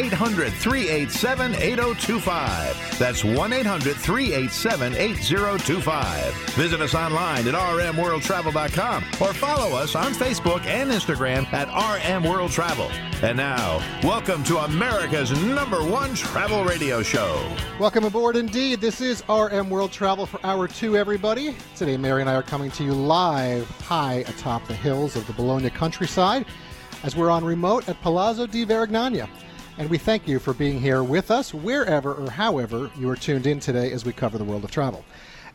800 387 8025. That's 1 800 387 8025. Visit us online at rmworldtravel.com or follow us on Facebook and Instagram at RM World Travel. And now, welcome to America's number one travel radio show. Welcome aboard indeed. This is RM World Travel for Hour 2, everybody. Today, Mary and I are coming to you live high atop the hills of the Bologna countryside as we're on remote at Palazzo di Varignana. And we thank you for being here with us wherever or however you are tuned in today as we cover the world of travel.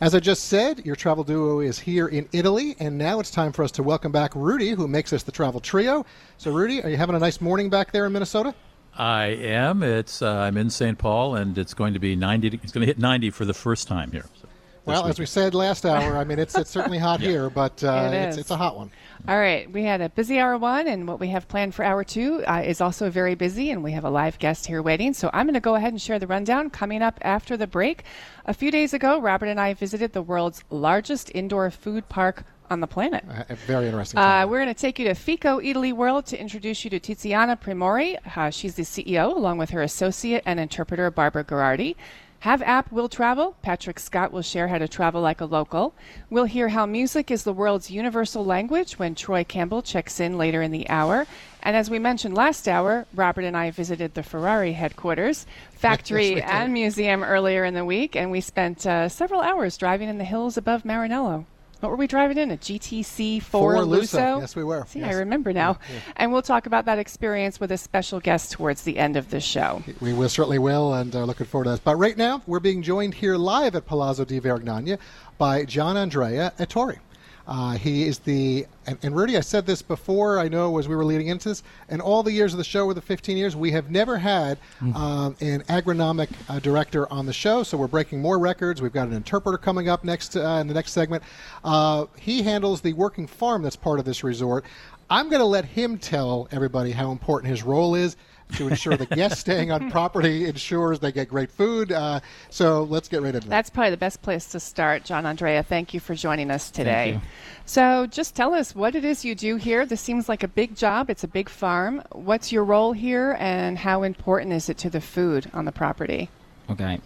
As I just said, your travel duo is here in Italy, and now it's time for us to welcome back Rudy, who makes us the travel trio. So, Rudy, are you having a nice morning back there in Minnesota? I am. It's uh, I'm in St. Paul, and it's going to be 90. It's going to hit 90 for the first time here. So, well, as we said last hour, I mean it's it's certainly hot yeah. here, but uh, it it's, it's a hot one. All right, we had a busy hour one, and what we have planned for hour two uh, is also very busy, and we have a live guest here waiting. So I'm going to go ahead and share the rundown coming up after the break. A few days ago, Robert and I visited the world's largest indoor food park on the planet. Uh, very interesting. Uh, we're going to take you to FICO Eataly World to introduce you to Tiziana Primori. Uh, she's the CEO, along with her associate and interpreter, Barbara Gherardi. Have App Will Travel. Patrick Scott will share how to travel like a local. We'll hear how music is the world's universal language when Troy Campbell checks in later in the hour. And as we mentioned last hour, Robert and I visited the Ferrari headquarters, factory, yes, and museum earlier in the week, and we spent uh, several hours driving in the hills above Maranello. What were we driving in? A GTC 4 Lusso? Yes, we were. See, yes. I remember now. Yeah, yeah. And we'll talk about that experience with a special guest towards the end of the show. We will, certainly will, and uh, looking forward to that. But right now, we're being joined here live at Palazzo di Varignana by Gianandrea Ettorre. Uh, he is the and, and, Rudy. I said this before. I know as we were leading into this. and all the years of the show, with the 15 years, we have never had mm. um, an agronomic uh, director on the show. So we're breaking more records. We've got an interpreter coming up next uh, in the next segment. Uh, he handles the working farm that's part of this resort. I'm going to let him tell everybody how important his role is to ensure the guests staying on property ensures they get great food. Uh, so let's get right into that. That's probably the best place to start, Gianandrea. Thank you for joining us today. So just tell us what it is you do here. This seems like a big job. It's a big farm. What's your role here, and how important is it to the food on the property? Okay.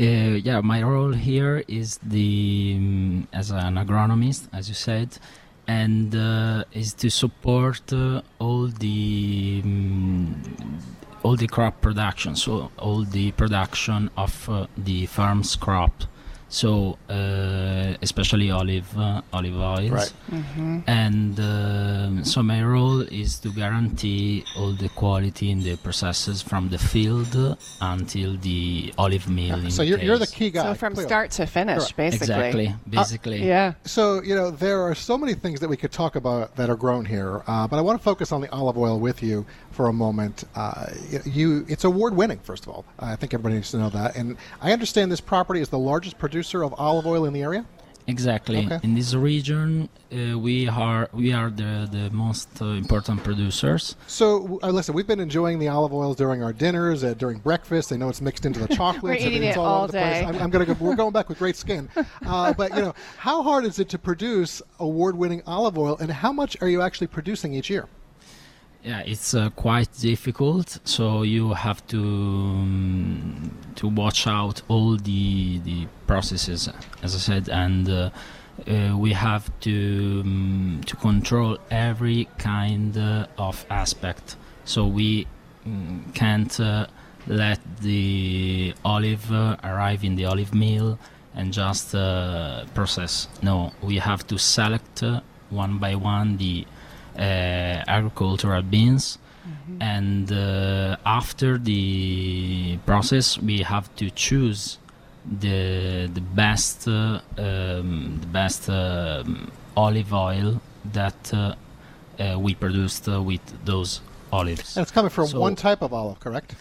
Uh, yeah, my role here is the um, as an agronomist, as you said, and uh, is to support uh, all the um, all the crop production, so all the production of uh, the farm's crop so uh, especially olive uh, olive oils right. mm-hmm. and uh, so my role is to guarantee all the quality in the processes from the field until the olive mill yeah. so you're, you're, the key guy so from start to finish Correct. basically exactly basically uh, yeah so you know there are so many things that we could talk about that are grown here uh, but i want to focus on the olive oil with you for a moment uh, you it's award winning first of all i think everybody needs to know that and i understand this property is the largest producer producer of olive oil in the area? Exactly. Okay. In this region, uh, we are we are the the most uh, important producers. So uh, listen, we've been enjoying the olive oils during our dinners, uh, during breakfast. I know it's mixed into the chocolates. we're eating it all, all day. I'm, I'm, gonna go. We're going back with great skin. Uh, but you know, how hard is it to produce award-winning olive oil, and how much are you actually producing each year? Yeah it's uh, quite difficult. So you have to um, to watch out all the the processes as i said and uh, uh, we have to um, to control every kind uh, of aspect. So we um, can't uh, let the olive uh, arrive in the olive mill and just process. No we have to select one by one the agricultural beans. Mm-hmm. And uh, after the process, we have to choose the the best uh, um, the best um, olive oil that uh, uh, we produced uh, with those olives. And it's coming from so one type of olive, correct?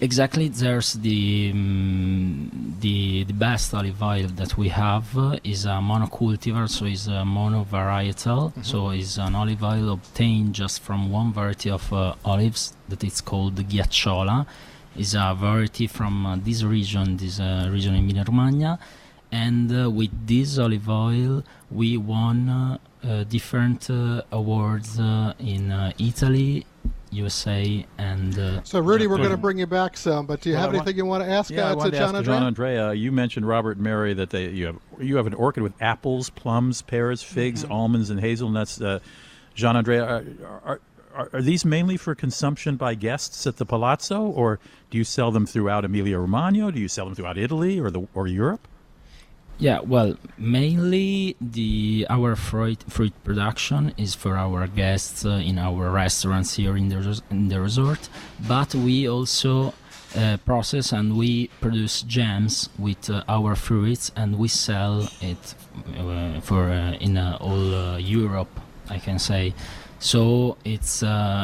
Exactly, there's the um, the the best olive oil that we have uh, is a monocultivar, so it's a monovarietal. Mm-hmm. So it's an olive oil obtained just from one variety of uh, olives that is called Ghiacciola. Is a variety from uh, this region, this uh, region in Emilia Romagna, and uh, with this olive oil we won uh, uh, different uh, awards uh, in uh, Italy, USA, and uh, So, Rudy, we're going to bring you back some, but do you Well, have I want- anything you want to ask Yeah, I uh, to wanted to John ask John Andrea? Andrea. You mentioned Robert and Mary that they you have you have an orchid with apples, plums, pears, figs, Mm-hmm. almonds, and hazelnuts. Uh, Gianandrea, are, are, are, are these mainly for consumption by guests at the Palazzo, or do you sell them throughout Emilia Romagna? Do you sell them throughout Italy or the or Europe? Yeah, well, mainly the our fruit fruit production is for our guests uh, in our restaurants here in the in the resort, but we also uh, process and we produce jams with uh, our fruits and we sell it uh, for uh, in uh, all Europe, I can say. So it's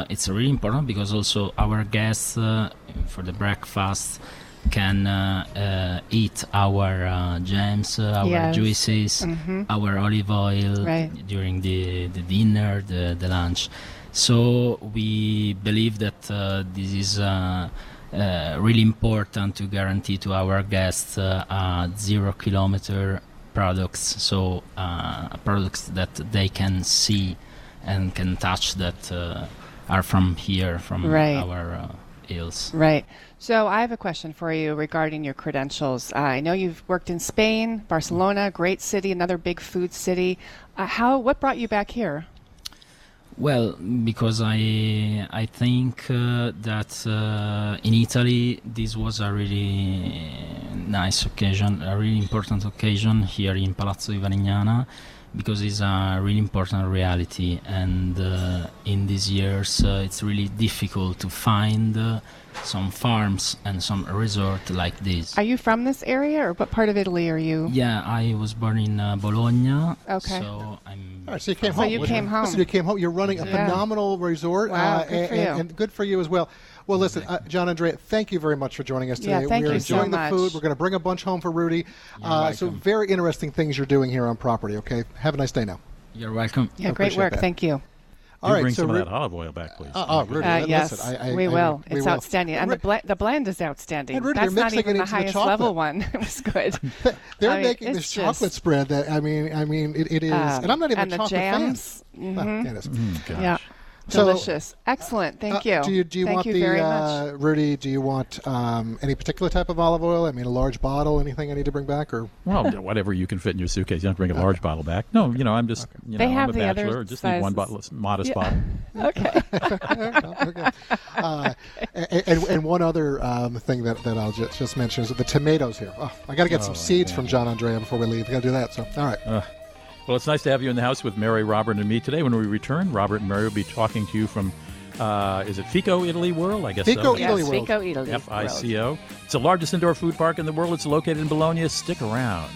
it's really important because also our guests for the breakfast can uh, uh, eat our uh, jams, uh, our Yes. juices, Mhm. our olive oil Right. during the, the dinner, the, the lunch. So we believe that uh, this is uh, uh, really important to guarantee to our guests zero kilometer products, so uh, products that they can see and can touch that uh, are from here, from Right. our uh, hills. Right. So I have a question for you regarding your credentials. Uh, I know you've worked in Spain, Barcelona, great city, another big food city. Uh, how? What brought you back here? Well, because I I think uh, that uh, in Italy this was a really nice occasion, a really important occasion here in Palazzo di Varignana, because it's a really important reality, and uh, in these years uh, it's really difficult to find uh, some farms and some resort like this. Are you from this area, or what part of Italy are you? yeah, I was born in uh, Bologna, Okay. so I'm. All right, so you came So home. you came home. Listen, you came home. You're running a Yeah. phenomenal resort. Wow, uh, good and, for you. and- and good for you as well. Well, listen, uh, Gianandrea, thank you very much for joining us today. Yeah, today. thank We're you so enjoying the much. food. We're going to bring a bunch home for Rudy. Uh, so, welcome. very interesting things you're doing here on property, okay? Have a nice day now. You're welcome. Yeah, great work. that. Thank you. All Do right, bring so some Ru- of that olive oil back, please. Uh, uh, Rudy, Uh, li- yes, listen, I, I, we I- will. we it's will. outstanding, and Ru- the blend the blend is outstanding. And Rudy, That's you're not mixing even it the into the highest chocolate. level one. it was good. They're I mean, making it's this chocolate just- spread that I mean, I mean, it, it is, Um, and I'm not even and a the chocolate jams. fan. Mhm. Well, it is. Gosh. Yeah, So- delicious, excellent. Thank Uh, you. Do you do you Thank want you the very uh, much. Rudy? Do you want um, any particular type of olive oil? I mean, a large bottle, anything I need to bring back, or Well, whatever you can fit in your suitcase. You don't bring a large bottle back. No, you know, I'm just, you They know, have I'm a the other bachelor. Just need one bottle, modest Yeah. bottle. Okay. okay. Uh, and, and, and one other um, thing that, that I'll just, just mention is the tomatoes here. Oh, I got to get some Oh, seeds man. from Gianandrea before we leave. We got to do that. So, all right. Well, it's nice to have you in the house with Mary, Robert, and me today. When we return, Robert and Mary will be talking to you from, uh, is it Fico Eataly World? I guess Fico so. Eataly yes, World. Fico Eataly. F I C O. It's the largest indoor food park in the world. It's located in Bologna. Stick around.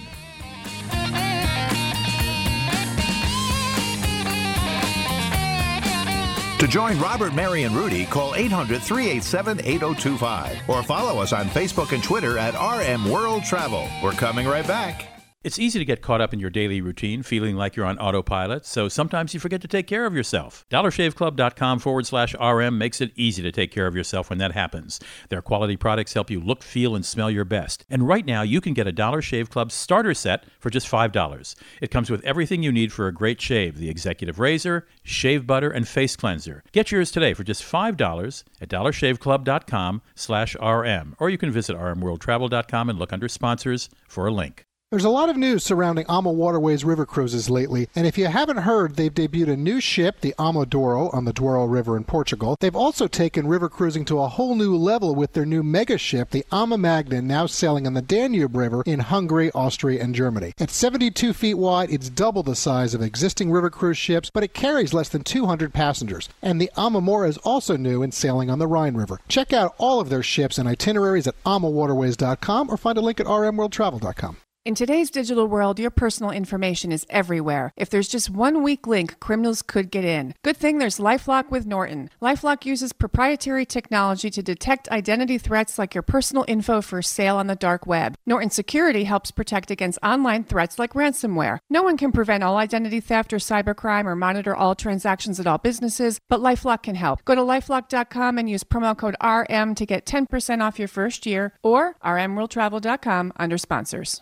To join Robert, Mary, and Rudy, call 800 387 8025 or follow us on Facebook and Twitter at RM World Travel. We're coming right back. It's easy to get caught up in your daily routine, feeling like you're on autopilot, so sometimes you forget to take care of yourself. DollarShaveClub.com forward slash RM makes it easy to take care of yourself when that happens. Their quality products help you look, feel, and smell your best. And right now, you can get a Dollar Shave Club starter set for just $5. It comes with everything you need for a great shave the executive razor, shave butter, and face cleanser. Get yours today for just $5 at DollarShaveClub.com slash RM. Or you can visit RMWorldTravel.com and look under sponsors for a link. There's a lot of news surrounding Ama Waterways river cruises lately, and if you haven't heard, they've debuted a new ship, the Ama Douro, on the Douro River in Portugal. They've also taken river cruising to a whole new level with their new mega ship, the Ama Magna, now sailing on the Danube River in Hungary, Austria, and Germany. At 72 feet wide, it's double the size of existing river cruise ships, but it carries less than 200 passengers. And the Ama Mora is also new and sailing on the Rhine River. Check out all of their ships and itineraries at amawaterways.com or find a link at rmworldtravel.com. In today's digital world, your personal information is everywhere. If there's just one weak link, criminals could get in. Good thing there's Lifelock with Norton. Lifelock uses proprietary technology to detect identity threats like your personal info for sale on the dark web. Norton Security helps protect against online threats like ransomware. No one can prevent all identity theft or cybercrime or monitor all transactions at all businesses, but Lifelock can help. Go to lifelock.com and use promo code RM to get 10% off your first year or rmworldtravel.com under sponsors.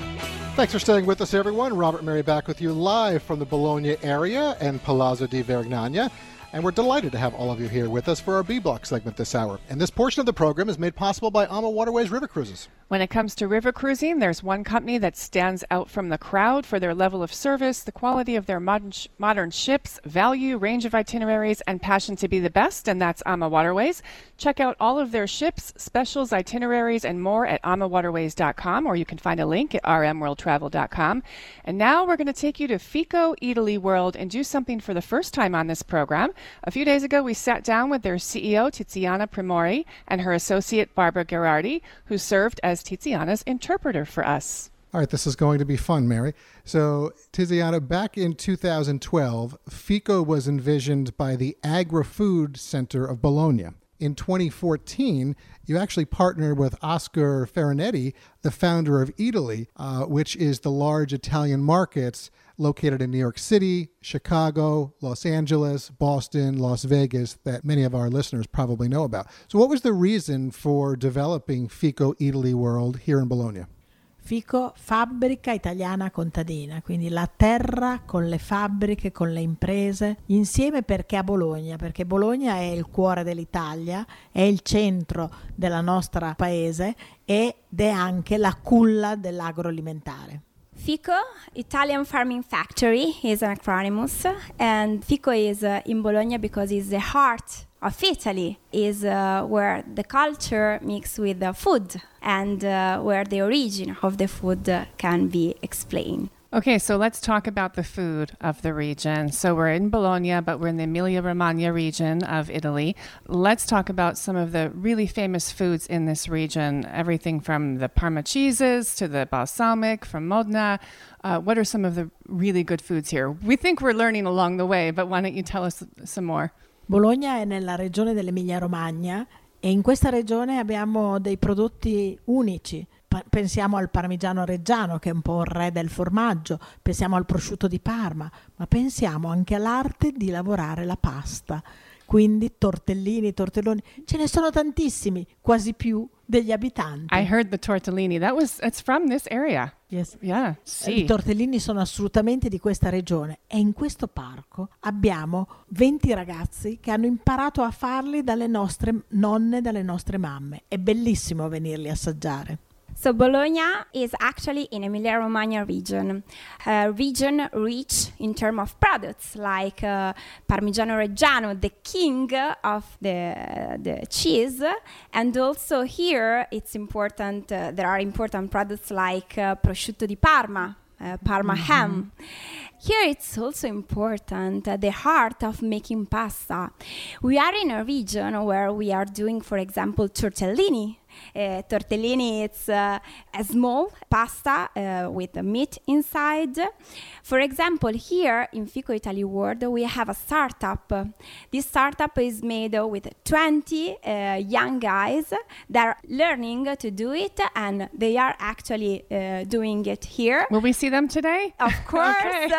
Thanks for staying with us, everyone. Robert Mary back with you live from the Bologna area and Palazzo di Varignana. And we're delighted to have all of you here with us for our B Block segment this hour. And this portion of the program is made possible by AMA Waterways River Cruises. When it comes to river cruising, there's one company that stands out from the crowd for their level of service, the quality of their modern, sh- modern ships, value, range of itineraries, and passion to be the best, and that's AMA Waterways. Check out all of their ships, specials, itineraries, and more at amawaterways.com, or you can find a link at rmworldtravel.com. And now we're going to take you to Fico Eataly World and do something for the first time on this program. A few days ago, we sat down with their CEO, Tiziana Primori, and her associate, Barbara Gherardi, who served as Tiziana's interpreter for us. All right, this is going to be fun, Mary. So, Tiziana, back in 2012, FICO was envisioned by the Agri Food Center of Bologna. In 2014, you actually partnered with Oscar Farinetti, the founder of Eataly, uh, which is the large Italian markets located in New York City, Chicago, Los Angeles, Boston, Las Vegas, that many of our listeners probably know about. So, what was the reason for developing FICO Italy World here in Bologna? Fico, fabbrica italiana contadina, quindi la terra con le fabbriche, con le imprese, insieme perché a Bologna, perché Bologna è il cuore dell'Italia, è il centro del nostro paese ed è anche la culla dell'agroalimentare. FICO, Italian Farming Factory, is an acronym, and FICO is uh, in Bologna because it's the heart of Italy, is uh, where the culture mixed with the food and uh, where the origin of the food can be explained. Okay, so let's talk about the food of the region. So we're in Bologna, but we're in the Emilia Romagna region of Italy. Let's talk about some of the really famous foods in this region. Everything from the Parma cheeses to the balsamic from Modena. Uh, what are some of the really good foods here? We think we're learning along the way, but why don't you tell us some more? Bologna è nella regione dell'Emilia Romagna e in questa regione abbiamo dei prodotti unici. Pensiamo al parmigiano reggiano che è un po' il re del formaggio, pensiamo al prosciutto di Parma, ma pensiamo anche all'arte di lavorare la pasta. Quindi tortellini, tortelloni, ce ne sono tantissimi, quasi più degli abitanti. I heard the tortellini. That was it's from this area. Yes. Yeah. I See. tortellini sono assolutamente di questa regione e in questo parco abbiamo 20 ragazzi che hanno imparato a farli dalle nostre nonne, dalle nostre mamme. È bellissimo venirli assaggiare. So Bologna is actually in the Emilia-Romagna region, a region rich in terms of products like uh, Parmigiano Reggiano, the king of the the cheese, and also here it's important. Uh, there are important products like uh, prosciutto di Parma, uh, Parma ham. Here it's also important uh, the heart of making pasta. We are in a region where we are doing, for example, tortellini, Uh, tortellini it's uh, a small pasta uh, with meat inside. For example, here in Fico Eataly World, we have a startup. This startup is made with 20 uh, young guys that are learning to do it, and they are actually uh, doing it here. Will we see them today? Of course,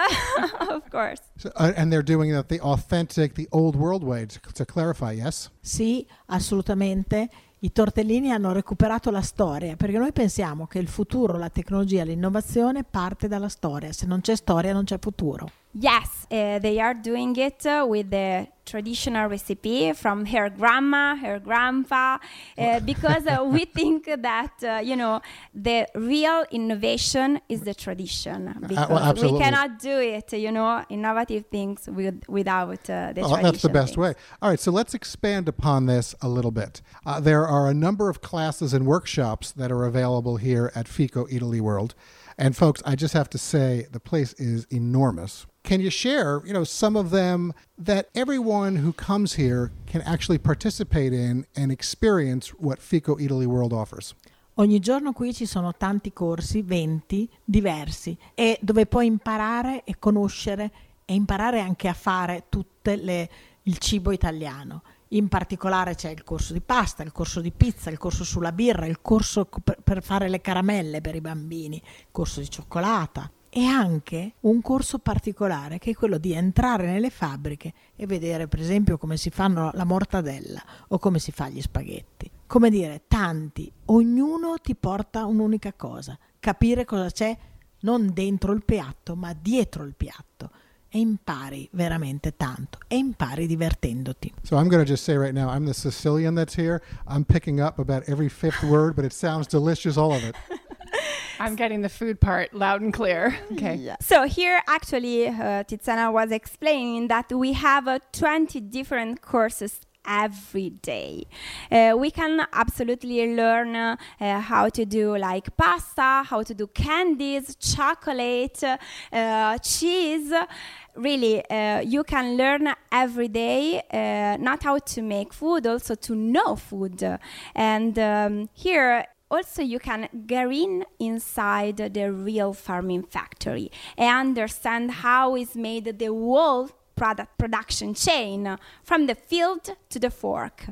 of course. So, uh, and they're doing it the authentic, the old world way, to, to clarify, yes? Sì, assolutamente. I tortellini hanno recuperato la storia, perché noi pensiamo che il futuro, la tecnologia, l'innovazione parte dalla storia. Se non c'è storia non c'è futuro. Yes, uh, they are doing it uh, with the traditional recipe from her grandma, her grandpa, uh, because uh, we think that uh, you know the real innovation is the tradition. Because we cannot do it, you know, innovative things with, without uh, the Oh, tradition. that's the best things. way. All right, so let's expand upon this a little bit. Uh, there are a number of classes and workshops that are available here at FICO Eataly World. And folks, I just have to say the place is enormous. Can you share, you know, some of them that everyone who comes here can actually participate in and experience what FICO Italy World offers? Ogni giorno qui ci sono tanti corsi, 20 diversi, e dove puoi imparare e conoscere e imparare anche a fare tutte le il cibo italiano. In particolare c'è il corso di pasta, il corso di pizza, il corso sulla birra, il corso co- per, per fare le caramelle per i bambini, il corso di cioccolata e anche un corso particolare che è quello di entrare nelle fabbriche e vedere per esempio come si fanno la mortadella o come si fa gli spaghetti. Come dire, tanti, ognuno ti porta un'unica cosa, capire cosa c'è non dentro il piatto ma dietro il piatto e impari veramente tanto e impari divertendoti. So I'm going to just say right now, I'm the Sicilian that's here. I'm picking up about every fifth word, but it sounds delicious, all of it. I'm getting the food part loud and clear. Okay. So here, actually, uh, Tiziana was explaining that we have uh, 20 different courses every day. Uh, we can absolutely learn uh, uh, how to do like pasta, how to do candies, chocolate, uh, cheese. Really, uh, you can learn every day uh, not how to make food, also to know food. And um, here, also you can get in inside the real farming factory and understand how is made the whole product production chain from the field to the fork.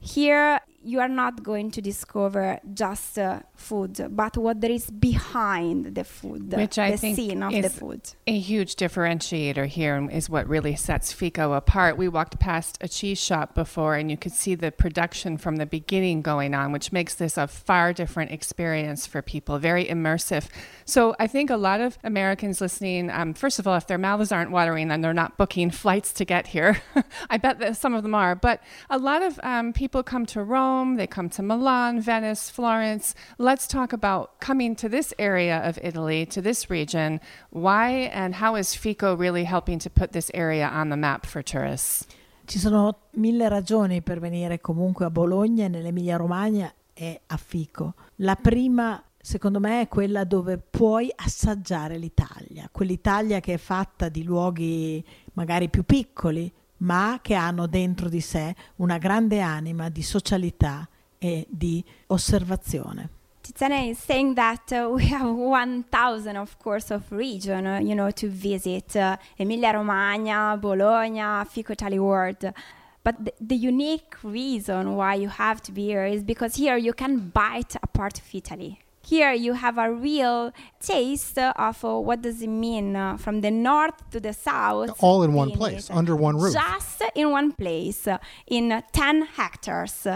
Here you are not going to discover just uh, food but what there is behind the food Which I the think scene of the food a huge differentiator here and is what really sets FICO apart. We walked past a cheese shop before and you could see the production from the beginning going on, which makes this a far different experience for people, very immersive. So I think a lot of Americans listening, um, first of all, if their mouths aren't watering, then they're not booking flights to get here. I bet that some of them are. But a lot of um, people come to Rome, they come to Milan, Venice, Florence. Let's talk about coming to this area of Italy, to this region. Why and how is FICO really helping to put this area on the map for tourists? Ci sono mille ragioni per venire comunque a Bologna, nell'Emilia Romagna e a Fico. La prima, secondo me, è quella dove puoi assaggiare l'Italia, quell'Italia che è fatta di luoghi magari più piccoli, ma che hanno dentro di sé una grande anima di socialità e di osservazione. Tiziana is saying that uh, we have 1,000, of course, of region, uh, you know, to visit uh, Emilia Romagna, Bologna, Fico Italy World. But the, the unique reason why you have to be here is because here you can bite a part of Italy. Here you have a real taste of uh, what does it mean uh, from the north to the south. All in one place, it. under one roof. Just in one place, uh, in uh, 10 hectares.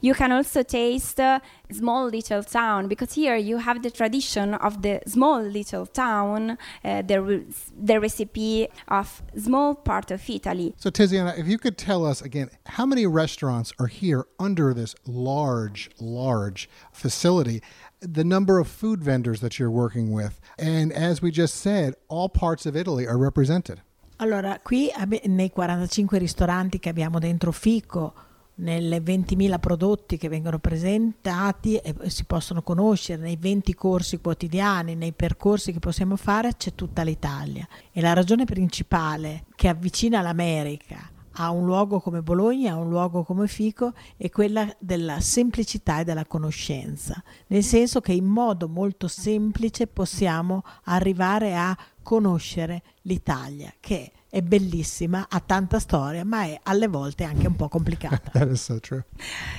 You can also taste uh, small little town because here you have the tradition of the small little town, uh, the, re- the recipe of small part of Italy. So, Tiziana, if you could tell us again, how many restaurants are here under this large, large facility? The number of food vendors that you're working with. And as we just said, all parts of Italy are represented. Allora, qui nei 45 ristoranti che abbiamo dentro Fico, nelle 20.000 prodotti che vengono presentati e si possono conoscere, nei 20 corsi quotidiani, nei percorsi che possiamo fare, c'è tutta l'Italia. E la ragione principale che avvicina l'America a un luogo come Bologna, a un luogo come Fico, è quella della semplicità e della conoscenza, nel senso che in modo molto semplice possiamo arrivare a conoscere l'Italia, che è bellissima, ha tanta storia, ma è alle volte anche un po' complicata. that is so true.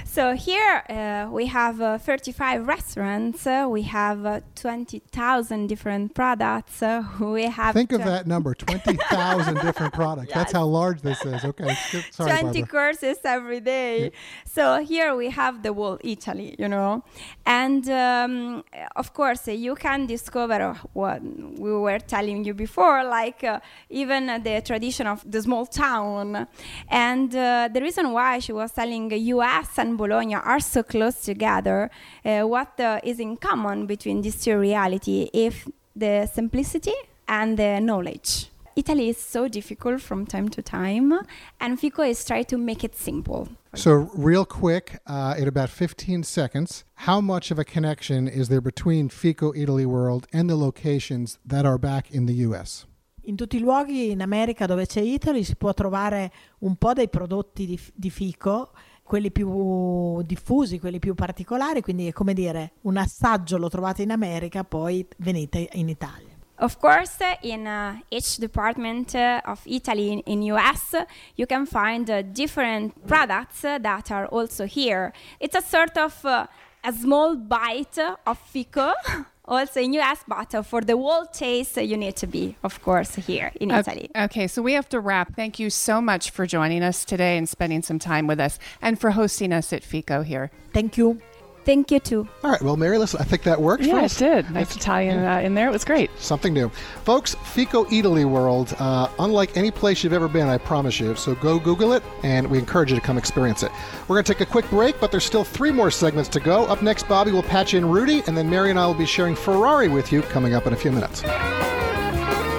So here uh, we have uh, 35 restaurants. Uh, we have uh, 20,000 different products. Uh, we have Think of that number 20,000 different products. That's how large this is. Okay. Sorry, 20 Barbara. courses every day. So here we have the whole Italy, you know. And um, of course, uh, you can discover what we were telling you before, like uh, even uh, the tradition of the small town. And uh, the reason why she was telling US and Bologna are so close together, uh, what uh, is in common between these two reality, if the simplicity and the knowledge. Italy is so difficult from time to time, and Fico is trying to make it simple. So, real quick, uh, in about 15 seconds, how much of a connection is there between Fico Eataly World and the locations that are back in the U.S.? In tutti i luoghi in America dove c'è Italy si può trovare un po' dei prodotti di, di Fico, quelli più diffusi, quelli più particolari, quindi è come dire un assaggio lo trovate in America, poi venite in Italia. Of course, in uh, each department uh, of Italy in, in US, you can find uh, different products that are also here. It's a sort of uh, a small bite of Fico. Also in US, but for the world taste, you need to be, of course, here in Okay- Italy. Okay, so we have to wrap. Thank you so much for joining us today and spending some time with us and for hosting us at FICO here. Thank you. Thank you too. All right. Well, Mary, listen, I think that worked for Yeah, us. it did. Nice Italian uh, in there. It was great. Something new. Folks, Fico Eataly World, uh, unlike any place you've ever been, I promise you. So go Google it, and we encourage you to come experience it. We're going to take a quick break, but there's still three more segments to go. Up next, Bobby will patch in Rudy, and then Mary and I will be sharing Ferrari with you coming up in a few minutes.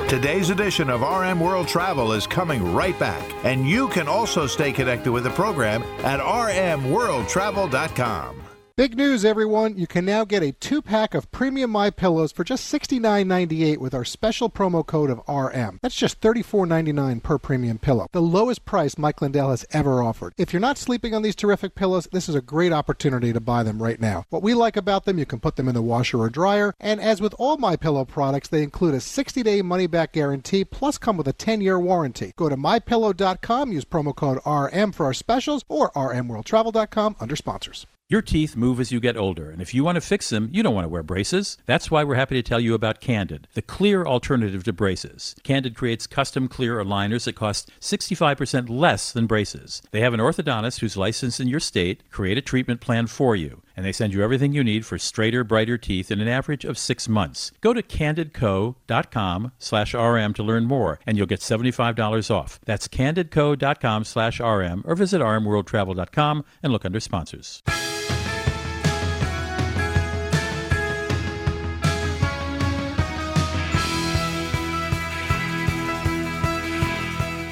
Today's edition of RM World Travel is coming right back, and you can also stay connected with the program at rmworldtravel.com. Big news, everyone! You can now get a two-pack of premium My Pillows for just $69.98 with our special promo code of RM. That's just $34.99 per premium pillow, the lowest price Mike Lindell has ever offered. If you're not sleeping on these terrific pillows, this is a great opportunity to buy them right now. What we like about them, you can put them in the washer or dryer, and as with all My Pillow products, they include a 60-day money-back guarantee, plus come with a 10-year warranty. Go to mypillow.com, use promo code RM for our specials, or rmworldtravel.com under sponsors. Your teeth move as you get older, and if you want to fix them, you don't want to wear braces. That's why we're happy to tell you about Candid, the clear alternative to braces. Candid creates custom clear aligners that cost 65% less than braces. They have an orthodontist who's licensed in your state create a treatment plan for you, and they send you everything you need for straighter, brighter teeth in an average of six months. Go to candidco.com slash RM to learn more, and you'll get $75 off. That's candidco.com slash RM, or visit rmworldtravel.com and look under sponsors.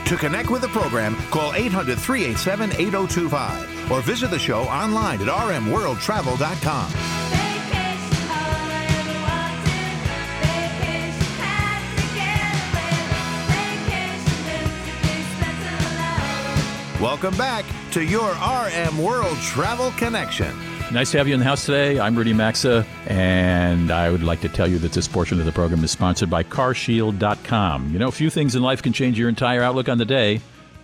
To connect with the program, call 800 387 8025 or visit the show online at rmworldtravel.com. Welcome back to your RM World Travel Connection. Nice to have you in the house today. I'm Rudy Maxa, and I would like to tell you that this portion of the program is sponsored by CarShield.com. You know, a few things in life can change your entire outlook on the day.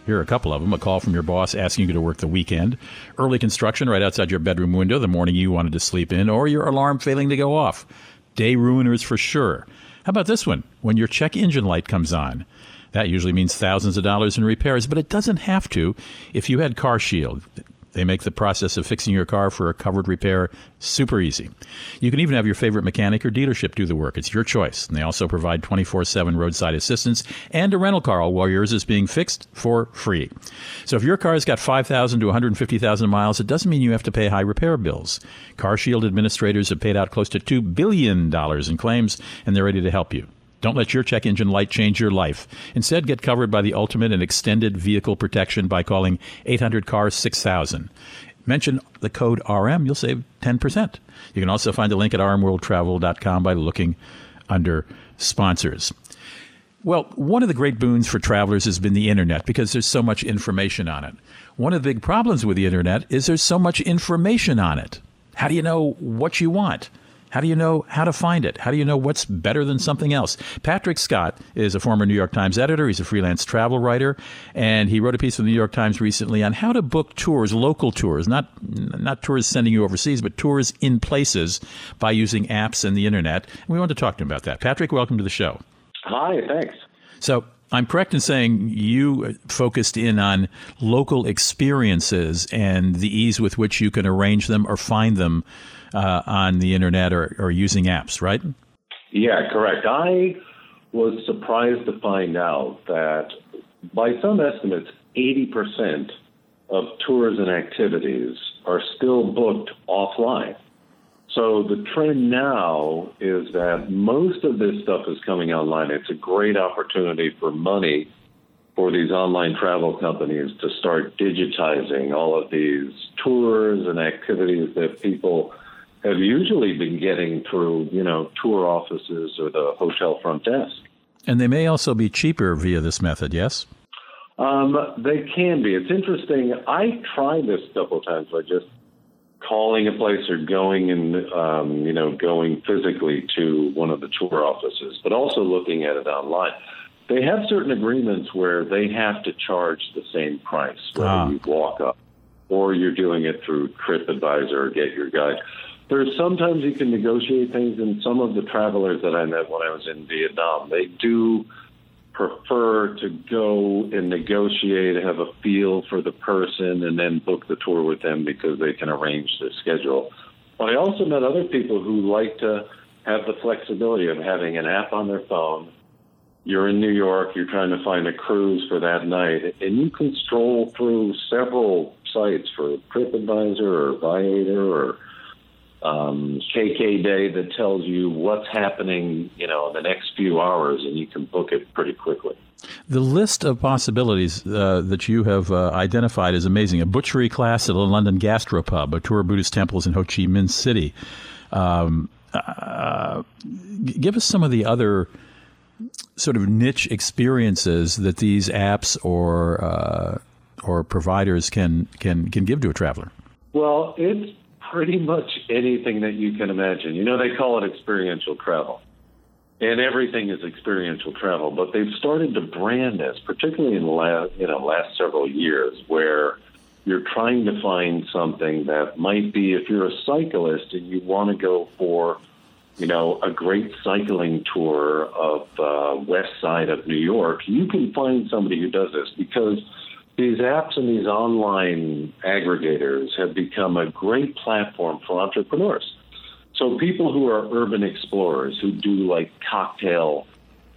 Here are a couple of them a call from your boss asking you to work the weekend, early construction right outside your bedroom window the morning you wanted to sleep in, or your alarm failing to go off. Day ruiners for sure. How about this one? When your check engine light comes on. That usually means thousands of dollars in repairs, but it doesn't have to if you had Car Shield. They make the process of fixing your car for a covered repair super easy. You can even have your favorite mechanic or dealership do the work. It's your choice. And they also provide 24 7 roadside assistance and a rental car while yours is being fixed for free. So if your car's got 5,000 to 150,000 miles, it doesn't mean you have to pay high repair bills. CarShield administrators have paid out close to $2 billion in claims, and they're ready to help you. Don't let your check engine light change your life. Instead, get covered by the ultimate and extended vehicle protection by calling 800 CARS 6000. Mention the code RM, you'll save 10%. You can also find the link at rmworldtravel.com by looking under sponsors. Well, one of the great boons for travelers has been the internet because there's so much information on it. One of the big problems with the internet is there's so much information on it. How do you know what you want? How do you know how to find it? How do you know what's better than something else? Patrick Scott is a former New York Times editor. He's a freelance travel writer, and he wrote a piece for the New York Times recently on how to book tours, local tours, not not tours sending you overseas, but tours in places by using apps and the internet. And we want to talk to him about that. Patrick, welcome to the show. Hi, thanks. So I'm correct in saying you focused in on local experiences and the ease with which you can arrange them or find them uh, on the internet or, or using apps, right? Yeah, correct. I was surprised to find out that by some estimates, 80% of tours and activities are still booked offline. So the trend now is that most of this stuff is coming online. It's a great opportunity for money for these online travel companies to start digitizing all of these tours and activities that people have usually been getting through, you know, tour offices or the hotel front desk. And they may also be cheaper via this method, yes? Um, they can be. It's interesting. I tried this a couple of times by just calling a place or going and um, you know going physically to one of the tour offices, but also looking at it online. They have certain agreements where they have to charge the same price whether ah. you walk up or you're doing it through TripAdvisor or Get Your Guide. There's sometimes you can negotiate things, and some of the travelers that I met when I was in Vietnam, they do prefer to go and negotiate, have a feel for the person, and then book the tour with them because they can arrange the schedule. But I also met other people who like to have the flexibility of having an app on their phone. You're in New York, you're trying to find a cruise for that night, and you can stroll through several sites for TripAdvisor or Viator or um, KK Day that tells you what's happening, you know, in the next few hours, and you can book it pretty quickly. The list of possibilities uh, that you have uh, identified is amazing. A butchery class at a London gastropub, a tour of Buddhist temples in Ho Chi Minh City. Um, uh, give us some of the other sort of niche experiences that these apps or uh, or providers can can can give to a traveler. Well, it's pretty much anything that you can imagine. You know, they call it experiential travel. And everything is experiential travel, but they've started to brand this, particularly in the last, you know, last several years, where you're trying to find something that might be, if you're a cyclist and you want to go for, you know, a great cycling tour of uh, west side of New York, you can find somebody who does this because – these apps and these online aggregators have become a great platform for entrepreneurs. So people who are urban explorers who do like cocktail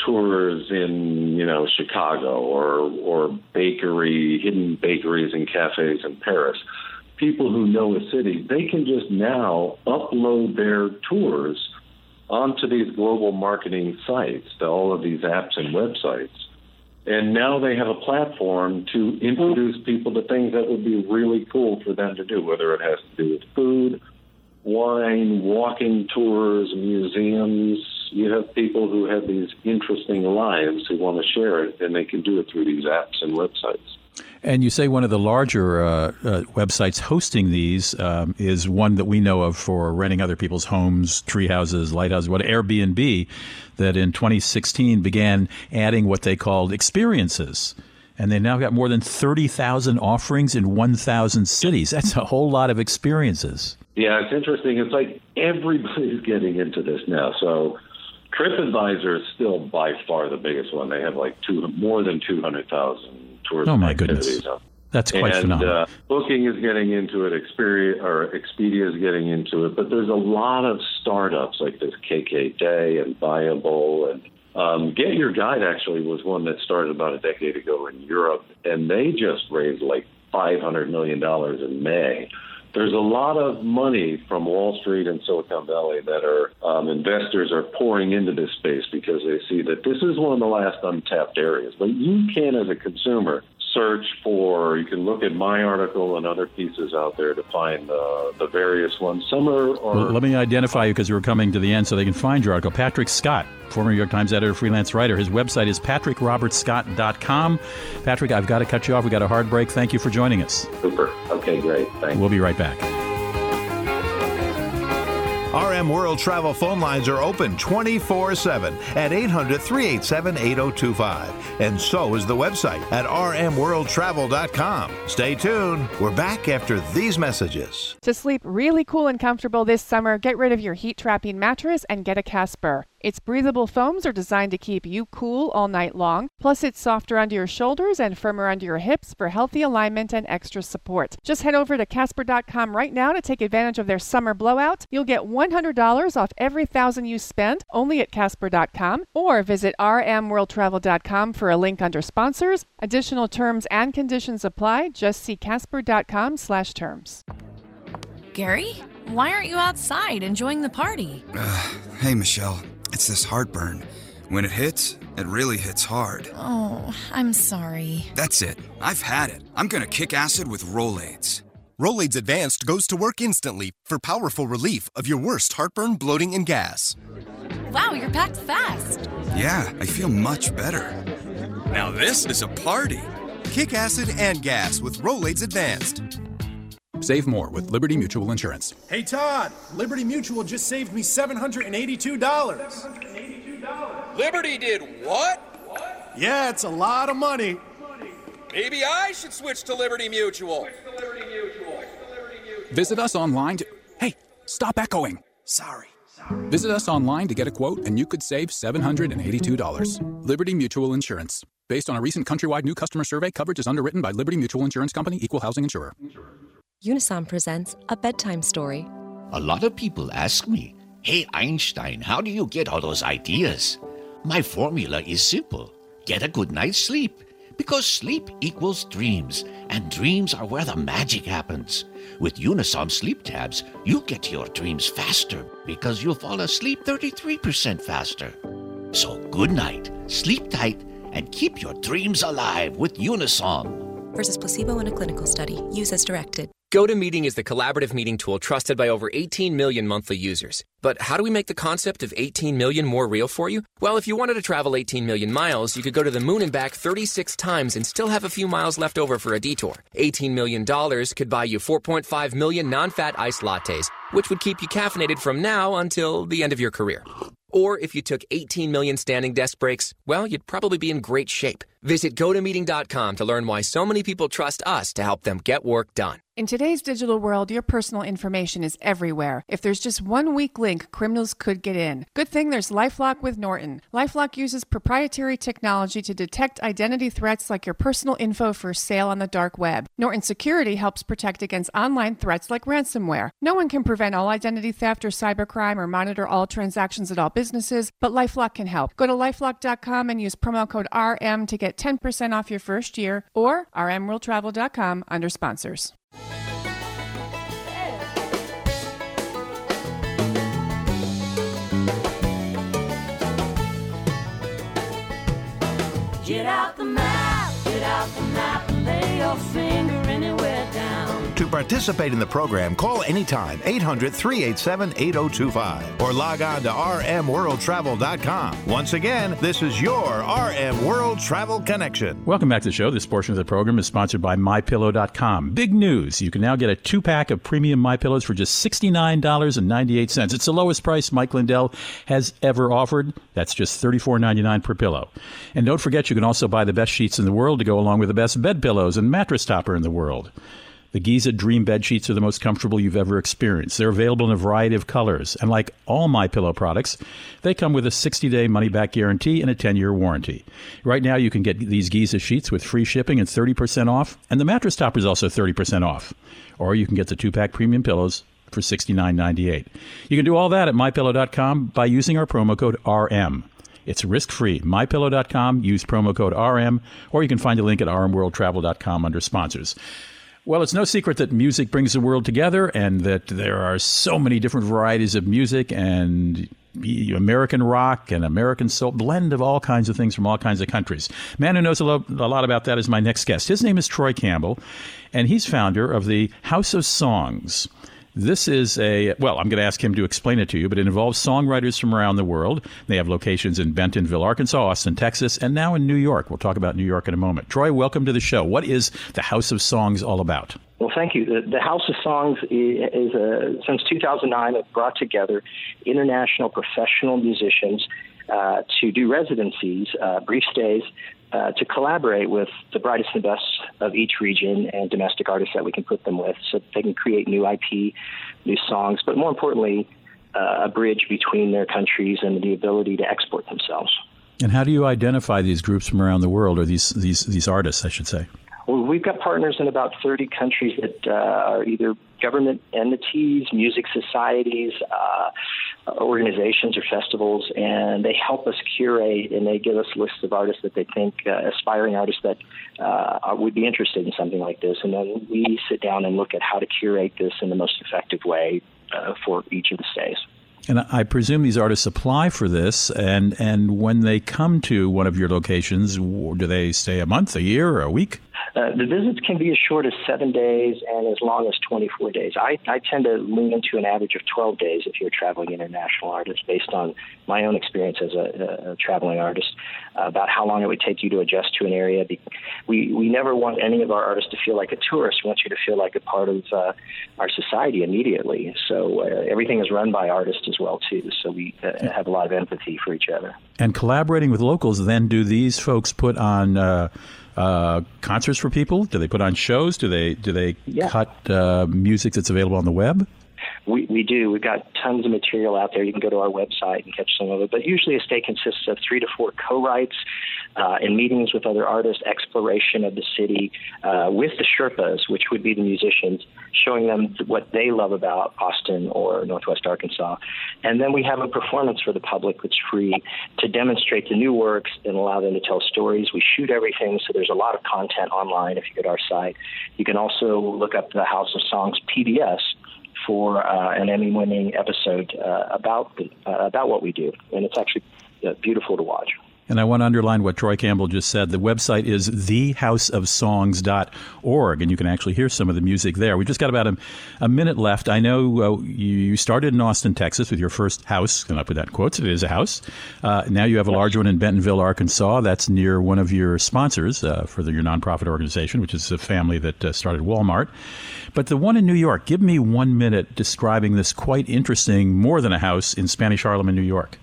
tours in you know Chicago or or bakery hidden bakeries and cafes in Paris. People who know a city, they can just now upload their tours onto these global marketing sites, to all of these apps and websites and now they have a platform to introduce people to things that would be really cool for them to do, whether it has to do with food, wine, walking tours, museums. You have people who have these interesting lives who want to share it, and they can do it through these apps and websites. And you say one of the larger uh, uh, websites hosting these um, is one that we know of for renting other people's homes, tree houses, lighthouses, what Airbnb, that in 2016 began adding what they called experiences. And they now got more than 30,000 offerings in 1,000 cities. That's a whole lot of experiences. Yeah, it's interesting. It's like everybody's getting into this now. So TripAdvisor is still by far the biggest one. They have like two, more than 200,000 tourism oh my goodness. That's quite and, phenomenal. Uh, Booking is getting into it. Expedia or Expedia is getting into it. But there's a lot of startups like this KK Day and Viable and um, Get Your Guide actually was one that started about a decade ago in Europe, and they just raised like five hundred million dollars in May there's a lot of money from Wall Street and Silicon Valley that are um, investors are pouring into this space because they see that this is one of the last untapped areas. But you can, as a consumer, search for, you can look at my article and other pieces out there to find uh, the various ones. Some are. are well, let me identify you because we're coming to the end so they can find your article. Patrick Scott, former New York Times editor, freelance writer. His website is patrickrobertscott.com. Patrick, I've got to cut you off. we got a hard break. Thank you for joining us. Super. Okay, great. Thanks. We'll be right back. RM World Travel phone lines are open 24 7 at 800 387 8025. And so is the website at rmworldtravel.com. Stay tuned. We're back after these messages. To sleep really cool and comfortable this summer, get rid of your heat trapping mattress and get a Casper. Its breathable foams are designed to keep you cool all night long. Plus, it's softer under your shoulders and firmer under your hips for healthy alignment and extra support. Just head over to Casper.com right now to take advantage of their summer blowout. You'll get $100 off every thousand you spend only at Casper.com or visit rmworldtravel.com for a link under sponsors. Additional terms and conditions apply. Just see Casper.com slash terms. Gary, why aren't you outside enjoying the party? Uh, hey, Michelle. It's this heartburn. When it hits, it really hits hard. Oh, I'm sorry. That's it. I've had it. I'm gonna kick acid with Rolaids. Rolaids Advanced goes to work instantly for powerful relief of your worst heartburn, bloating, and gas. Wow, you're packed fast. Yeah, I feel much better. Now this is a party. Kick acid and gas with Rolaids Advanced. Save more with Liberty Mutual Insurance. Hey, Todd, Liberty Mutual just saved me $782. $782. Liberty did what? what? Yeah, it's a lot of money. Maybe I should switch to Liberty Mutual. switch to Liberty Mutual. Visit us online to. Hey, stop echoing. Sorry. Visit us online to get a quote, and you could save $782. Liberty Mutual Insurance. Based on a recent countrywide new customer survey, coverage is underwritten by Liberty Mutual Insurance Company, Equal Housing Insurer. Unisom presents a bedtime story. A lot of people ask me, Hey Einstein, how do you get all those ideas? My formula is simple get a good night's sleep. Because sleep equals dreams, and dreams are where the magic happens. With Unisom sleep tabs, you'll get your dreams faster because you'll fall asleep 33% faster. So good night, sleep tight, and keep your dreams alive with Unisom. Versus placebo in a clinical study. Use as directed. GoToMeeting is the collaborative meeting tool trusted by over 18 million monthly users. But how do we make the concept of 18 million more real for you? Well, if you wanted to travel 18 million miles, you could go to the moon and back 36 times and still have a few miles left over for a detour. 18 million dollars could buy you 4.5 million non-fat iced lattes, which would keep you caffeinated from now until the end of your career. Or if you took 18 million standing desk breaks, well, you'd probably be in great shape. Visit gotomeeting.com to learn why so many people trust us to help them get work done. In today's digital world, your personal information is everywhere. If there's just one weak link, criminals could get in. Good thing there's Lifelock with Norton. Lifelock uses proprietary technology to detect identity threats like your personal info for sale on the dark web. Norton Security helps protect against online threats like ransomware. No one can prevent all identity theft or cybercrime or monitor all transactions at all businesses, but Lifelock can help. Go to lifelock.com and use promo code RM to get 10% off your first year or rmworldtravel.com under sponsors. Get out the map, get out the map, and lay your finger down. To participate in the program, call anytime 800 387 8025 or log on to rmworldtravel.com. Once again, this is your RM World Travel Connection. Welcome back to the show. This portion of the program is sponsored by MyPillow.com. Big news! You can now get a two pack of premium My Pillows for just $69.98. It's the lowest price Mike Lindell has ever offered. That's just $34.99 per pillow. And don't forget, you can also buy the best sheets in the world to go along with the best bed pillows and mattress topper in the world. The Giza Dream Bed Sheets are the most comfortable you've ever experienced. They're available in a variety of colors, and like all My Pillow products, they come with a 60-day money-back guarantee and a 10-year warranty. Right now, you can get these Giza sheets with free shipping and 30% off, and the mattress topper is also 30% off. Or you can get the two-pack premium pillows for $69.98. You can do all that at mypillow.com by using our promo code RM. It's risk-free. MyPillow.com. Use promo code RM, or you can find a link at rmworldtravel.com under sponsors. Well, it's no secret that music brings the world together and that there are so many different varieties of music and American rock and American soul, blend of all kinds of things from all kinds of countries. Man who knows a, lo- a lot about that is my next guest. His name is Troy Campbell, and he's founder of the House of Songs. This is a, well, I'm going to ask him to explain it to you, but it involves songwriters from around the world. They have locations in Bentonville, Arkansas, Austin, Texas, and now in New York. We'll talk about New York in a moment. Troy, welcome to the show. What is the House of Songs all about? Well, thank you. The, House of Songs is, since 2009 have brought together international professional musicians uh, to do residencies, uh, brief stays, uh, to collaborate with the brightest and best of each region and domestic artists that we can put them with so they can create new IP, new songs, but more importantly, uh, a bridge between their countries and the ability to export themselves. And how do you identify these groups from around the world, or these, these, these artists, I should say? Well, we've got partners in about 30 countries that uh, are either government entities, music societies, uh, organizations, or festivals, and they help us curate and they give us lists of artists that they think, uh, aspiring artists that uh, would be interested in something like this. And then we sit down and look at how to curate this in the most effective way uh, for each of the stays. And I presume these artists apply for this, and, and when they come to one of your locations, do they stay a month, a year, or a week? Uh, the visits can be as short as seven days and as long as 24 days. I, I tend to lean into an average of 12 days if you're a traveling international artist, based on my own experience as a, a traveling artist, about how long it would take you to adjust to an area. We, we never want any of our artists to feel like a tourist. We want you to feel like a part of uh, our society immediately. So uh, everything is run by artists as well, too. So we uh, have a lot of empathy for each other. And collaborating with locals, then do these folks put on uh, uh, concerts for people? Do they put on shows? Do they do they yeah. cut uh, music that's available on the web? We, we do. We've got tons of material out there. You can go to our website and catch some of it. But usually a stay consists of three to four co-writes uh, in meetings with other artists, exploration of the city uh, with the Sherpas, which would be the musicians, showing them what they love about Austin or Northwest Arkansas. And then we have a performance for the public that's free to demonstrate the new works and allow them to tell stories. We shoot everything, so there's a lot of content online if you go to our site. You can also look up the House of Songs PBS for uh, an Emmy-winning episode uh, about the, uh, about what we do, and it's actually uh, beautiful to watch. And I want to underline what Troy Campbell just said. The website is thehouseofsongs.org, and you can actually hear some of the music there. We just got about a, a minute left. I know uh, you started in Austin, Texas with your first house, and I put that in quotes, it is a house. Uh, now you have a large one in Bentonville, Arkansas. That's near one of your sponsors uh, for the, your nonprofit organization, which is a family that uh, started Walmart. But the one in New York, give me one minute describing this quite interesting, more than a house in Spanish Harlem in New York.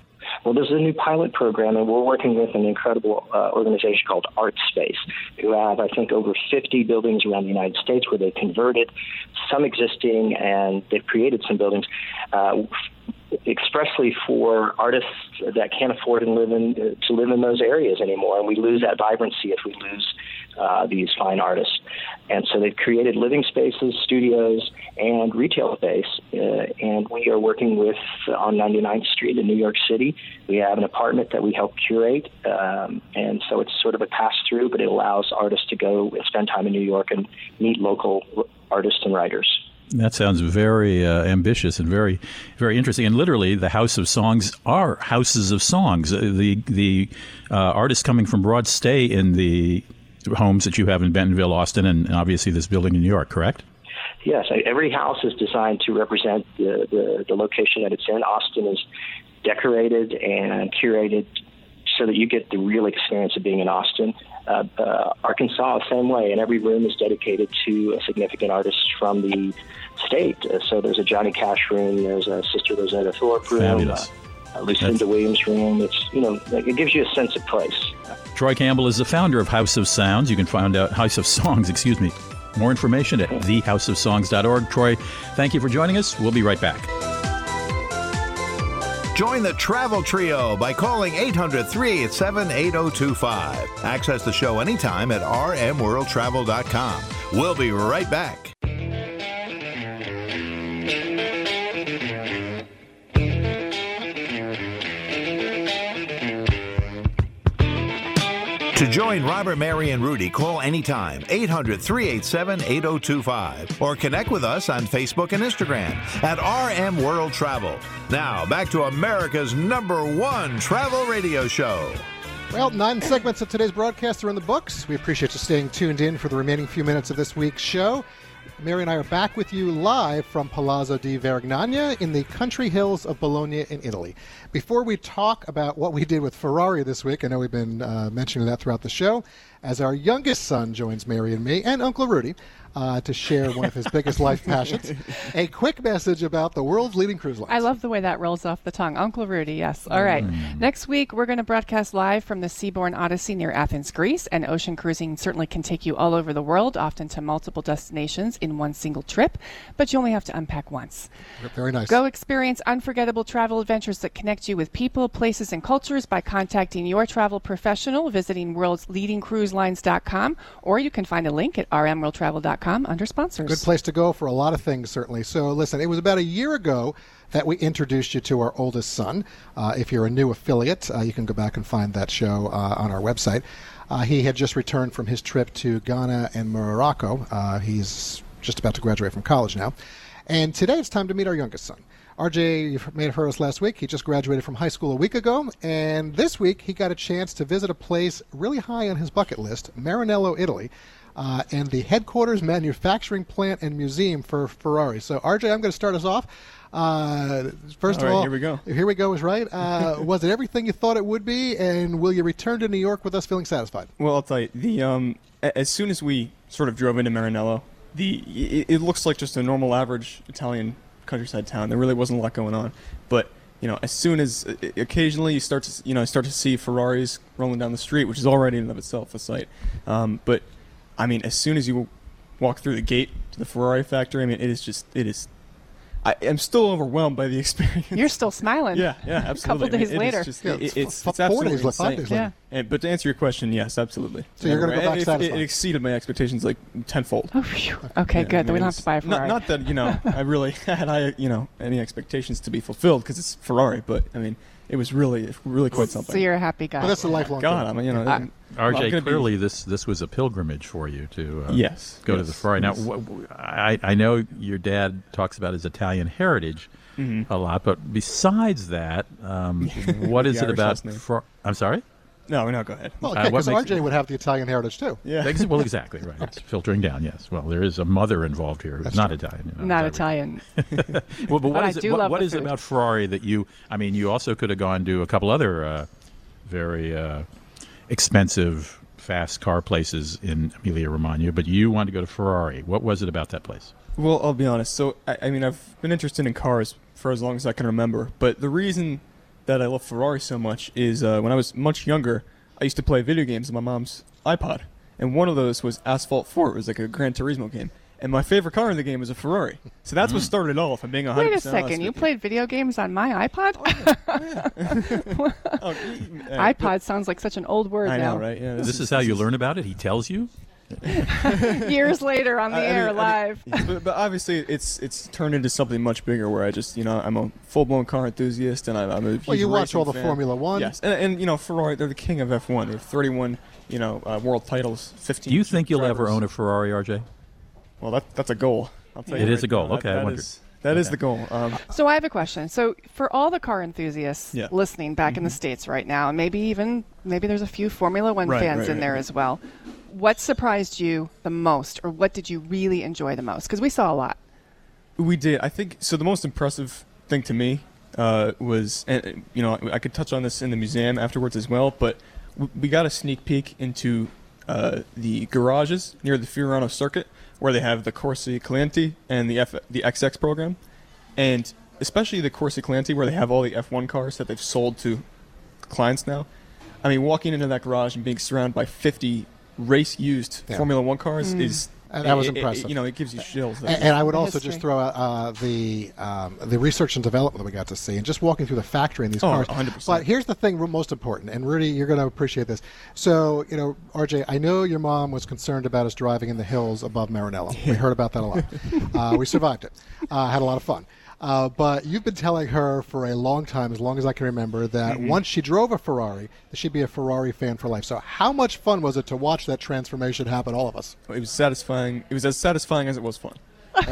Well, there's a new pilot program, and we're working with an incredible uh, organization called ArtSpace, who have, I think, over 50 buildings around the United States where they converted some existing and they've created some buildings. Uh, expressly for artists that can't afford and live in, uh, to live in those areas anymore, and we lose that vibrancy if we lose uh, these fine artists. And so they've created living spaces, studios, and retail space. Uh, and we are working with uh, on 99th Street in New York City. We have an apartment that we help curate, um, and so it's sort of a pass through, but it allows artists to go and spend time in New York and meet local artists and writers. That sounds very uh, ambitious and very, very interesting. And literally, the House of Songs are houses of songs. Uh, the the uh, artists coming from Broad stay in the homes that you have in Bentonville, Austin, and obviously this building in New York. Correct? Yes, every house is designed to represent the, the, the location that it's in. Austin is decorated and curated so that you get the real experience of being in Austin. Uh, uh, Arkansas, same way, and every room is dedicated to a significant artist from the state. Uh, so there's a Johnny Cash room, there's a Sister Rosetta Tharpe room, uh, a Uh, Lucinda That's- Williams room. It's you know it gives you a sense of place. Troy Campbell is the founder of House of Sounds. You can find out House of Songs, excuse me. More information at thehouseofsongs.org. Troy, thank you for joining us. We'll be right back. Join the Travel Trio by calling 800 387 8025. Access the show anytime at rmworldtravel.com. We'll be right back. To join Robert, Mary, and Rudy, call anytime 800 387 8025 or connect with us on Facebook and Instagram at RM World Travel. Now, back to America's number one travel radio show. Well, nine segments of today's broadcast are in the books. We appreciate you staying tuned in for the remaining few minutes of this week's show. Mary and I are back with you live from Palazzo di Varignana in the country hills of Bologna in Italy. Before we talk about what we did with Ferrari this week, I know we've been uh, mentioning that throughout the show, as our youngest son joins Mary and me and Uncle Rudy uh, to share one of his biggest life passions. A quick message about the world's leading cruise line. I love the way that rolls off the tongue. Uncle Rudy, yes. All right. Mm. Next week, we're going to broadcast live from the Seabourn Odyssey near Athens, Greece. And ocean cruising certainly can take you all over the world, often to multiple destinations in one single trip, but you only have to unpack once. Very nice. Go experience unforgettable travel adventures that connect you with people, places, and cultures by contacting your travel professional, visiting worldsleadingcruiselines.com, or you can find a link at rmworldtravel.com under sponsors. Good place to go for a lot of things, certainly. So, listen, it was about a year ago that we introduced you to our oldest son. Uh, if you're a new affiliate, uh, you can go back and find that show uh, on our website. Uh, he had just returned from his trip to Ghana and Morocco. Uh, he's just about to graduate from college now. And today it's time to meet our youngest son. RJ, you may have heard us last week. He just graduated from high school a week ago. And this week he got a chance to visit a place really high on his bucket list, Maranello, Italy uh, and the headquarters, manufacturing plant, and museum for Ferrari. So, RJ, I'm going to start us off. Uh, first All of right, all, here we go. Here we go is right. Uh, was it everything you thought it would be? And will you return to New York with us feeling satisfied? Well, I'll tell you. The um, a- as soon as we sort of drove into Maranello, the it, it looks like just a normal, average Italian countryside town. There really wasn't a lot going on, but you know, as soon as uh, occasionally you start to you know start to see Ferraris rolling down the street, which is already in and of itself a sight. Um, but I mean, as soon as you walk through the gate to the Ferrari factory, I mean, it is just it is. I am still overwhelmed by the experience. You're still smiling. Yeah, yeah, absolutely. A absolutely. couple I mean, days it is later. just- Yeah, it- it's it's, f- it's absolutely days, insane. days. Yeah. And, but to answer your question, yes, absolutely. So you're gonna go back it- it, satisfied? it exceeded my expectations like tenfold. Oh, phew. Okay, Yeah, good. I Then we don't have to buy a Ferrari. Not, not that you know, I really had I you know any expectations to be fulfilled because it's Ferrari, but I mean, it was really really quite something. So you're a happy guy. Well, that's a lifelong God, thing. I'm you know. I'm- I'm RJ, gonna be- clearly this this was a pilgrimage for you to uh, Yes, go to the yes, Ferrari. Now, yes. wh- wh- I, I know your dad talks about his Italian heritage Mhm. a lot, but besides that, um, what The is it Irish about? last. Fer- I'm sorry. No, no, go ahead. Well, Uh, okay, what because makes- RJ would have the Italian heritage too. Yeah. Ex- well, exactly right. It's filtering down. Yes. Well, there is a mother involved here who's That's not true. Italian. you know, not. Italian. well, but what But I is it? do What, love what it food. about Ferrari that you? I mean, you also could have gone to a couple other uh, very uh, expensive fast car places in Emilia Romagna, but you wanted to go to Ferrari. What was it about that place? Well, I'll be honest. So, I, I mean, I've been interested in cars for as long as I can remember. But the reason that I love Ferrari so much is uh, when I was much younger, I used to play video games on my mom's iPod, and one of those was Asphalt 4. It was like a Gran Turismo game, and my favorite car in the game was a Ferrari. So that's what started it all. If I'm being 100% Wait a second. You played video games on my iPod? Oh, uh, iPod sounds like such an old word I now. know, right? Yeah, This, is how you learn about it. He tells you. Years later on the I- I air mean- I mean, live. but, but obviously, it's it's turned into something much bigger. Where I just, you know, I'm a full blown car enthusiast, and I, I'm a huge Well, you watch all the fan. Formula One. Yes, and, and you know, Ferrari, they're the king of F1. They have 31, you know, uh, world titles, 15. Do you think you'll ever own a Ferrari, RJ? Well, that that's a goal. I'll tell you It is right a goal. now. Okay, I That- that wondered. is- that is Okay. the goal. Um, So I have a question. So for all the car enthusiasts Yeah. listening back in the states right now, and maybe even maybe there's a few Formula One Right, fans right, in right, there right. as well. What surprised you the most, or what did you really enjoy the most? Because we saw a lot. We did. I think so. The most impressive thing to me uh, was, and you know, I could touch on this in the museum afterwards as well. But we got a sneak peek into uh, the garages near the Fiorano circuit, where they have the Corsi Clienti and the F- the XX program, and especially the Corsi Clienti, where they have all the F1 cars that they've sold to clients now. I mean, walking into that garage and being surrounded by 50 race used Yeah. Formula One cars Mm. is. And that was it- it- impressive. you know, it gives you chills. And, and I would also just throw out uh, the um, the research and development that we got to see, and just walking through the factory in these Oh, cars. 100%. But here's the thing, most important, and Rudy, you're going to appreciate this. So, you know, RJ, I know your mom was concerned about us driving in the hills above Maranello. We heard about that a lot. uh, we survived it. Uh, had a lot of fun. Uh, but you've been telling her for a long time, as long as I can remember, that Mhm. once she drove a Ferrari, that she'd be a Ferrari fan for life. So, how much fun was it to watch that transformation happen? All of us. It was satisfying. It was as satisfying as it was fun.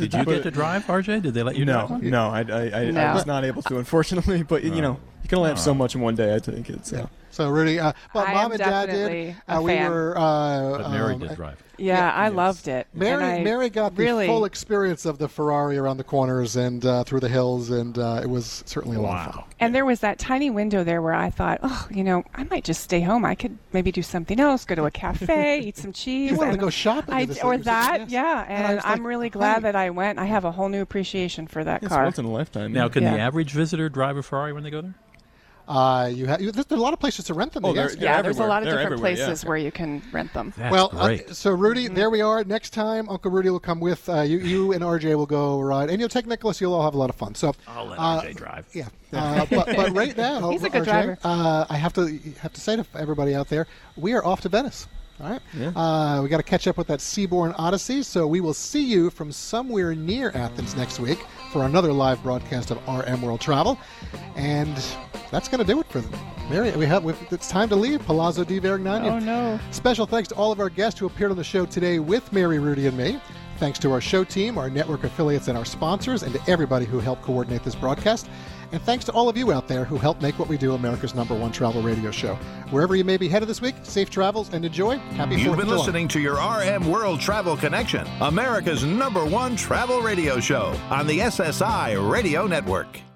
Did you get to drive, RJ? Did they let you no, drive? No, I, I, I, No. I was not able to, unfortunately. But you know, you can only have so Oh. much in one day. I think it's. Uh, So, Rudy, uh, but I mom and dad did. a Uh, we fan. were. Uh, But Mary um, did drive. Yeah, I loved it. Mary, And I Mary got the really, full experience of the Ferrari around the corners and uh, through the hills, and uh, it was certainly a lot of fun. And there was that tiny window there where I thought, oh, you know, I might just stay home. I could maybe do something else, go to a cafe, eat some cheese. You wanted to and go shopping I, or thing, that, yeah. And I And was I'm like, really glad hey. that I went. I have a whole new appreciation for that it's car. once in a lifetime. Now, can the average visitor drive a Ferrari when they go there? Uh, you have you, there's a lot of places to rent them. Oh, yes. they're- yeah, there's a lot of They're different everywhere, yeah. places where you can rent them. well, uh, so Rudy, there we are. Next time, Uncle Rudy will come with uh, you. You and RJ will go ride, and you'll take Nicholas. You'll all have a lot of fun. So I'll let uh, RJ drive. Yeah, uh, but, but right now, He's a good RJ, driver. Uh, I have to have to say to everybody out there, we are off to Venice. All right, Yeah. uh, we got to catch up with that Seabourn Odyssey. So we will see you from somewhere near Athens next week for another live broadcast of RM World Travel, and that's going to do it for them. Mary, we have it's time to leave Palazzo di Varignana. Oh, no. Special thanks to all of our guests who appeared on the show today with Mary, Rudy, and me. Thanks to our show team, our network affiliates, and our sponsors, and to everybody who helped coordinate this broadcast. And thanks to all of you out there who help make what we do America's number one travel radio show. Wherever you may be headed this week, safe travels and enjoy. Happy 4th You've been listening to your RM World Travel Connection, America's number one travel radio show on the SSI Radio Network.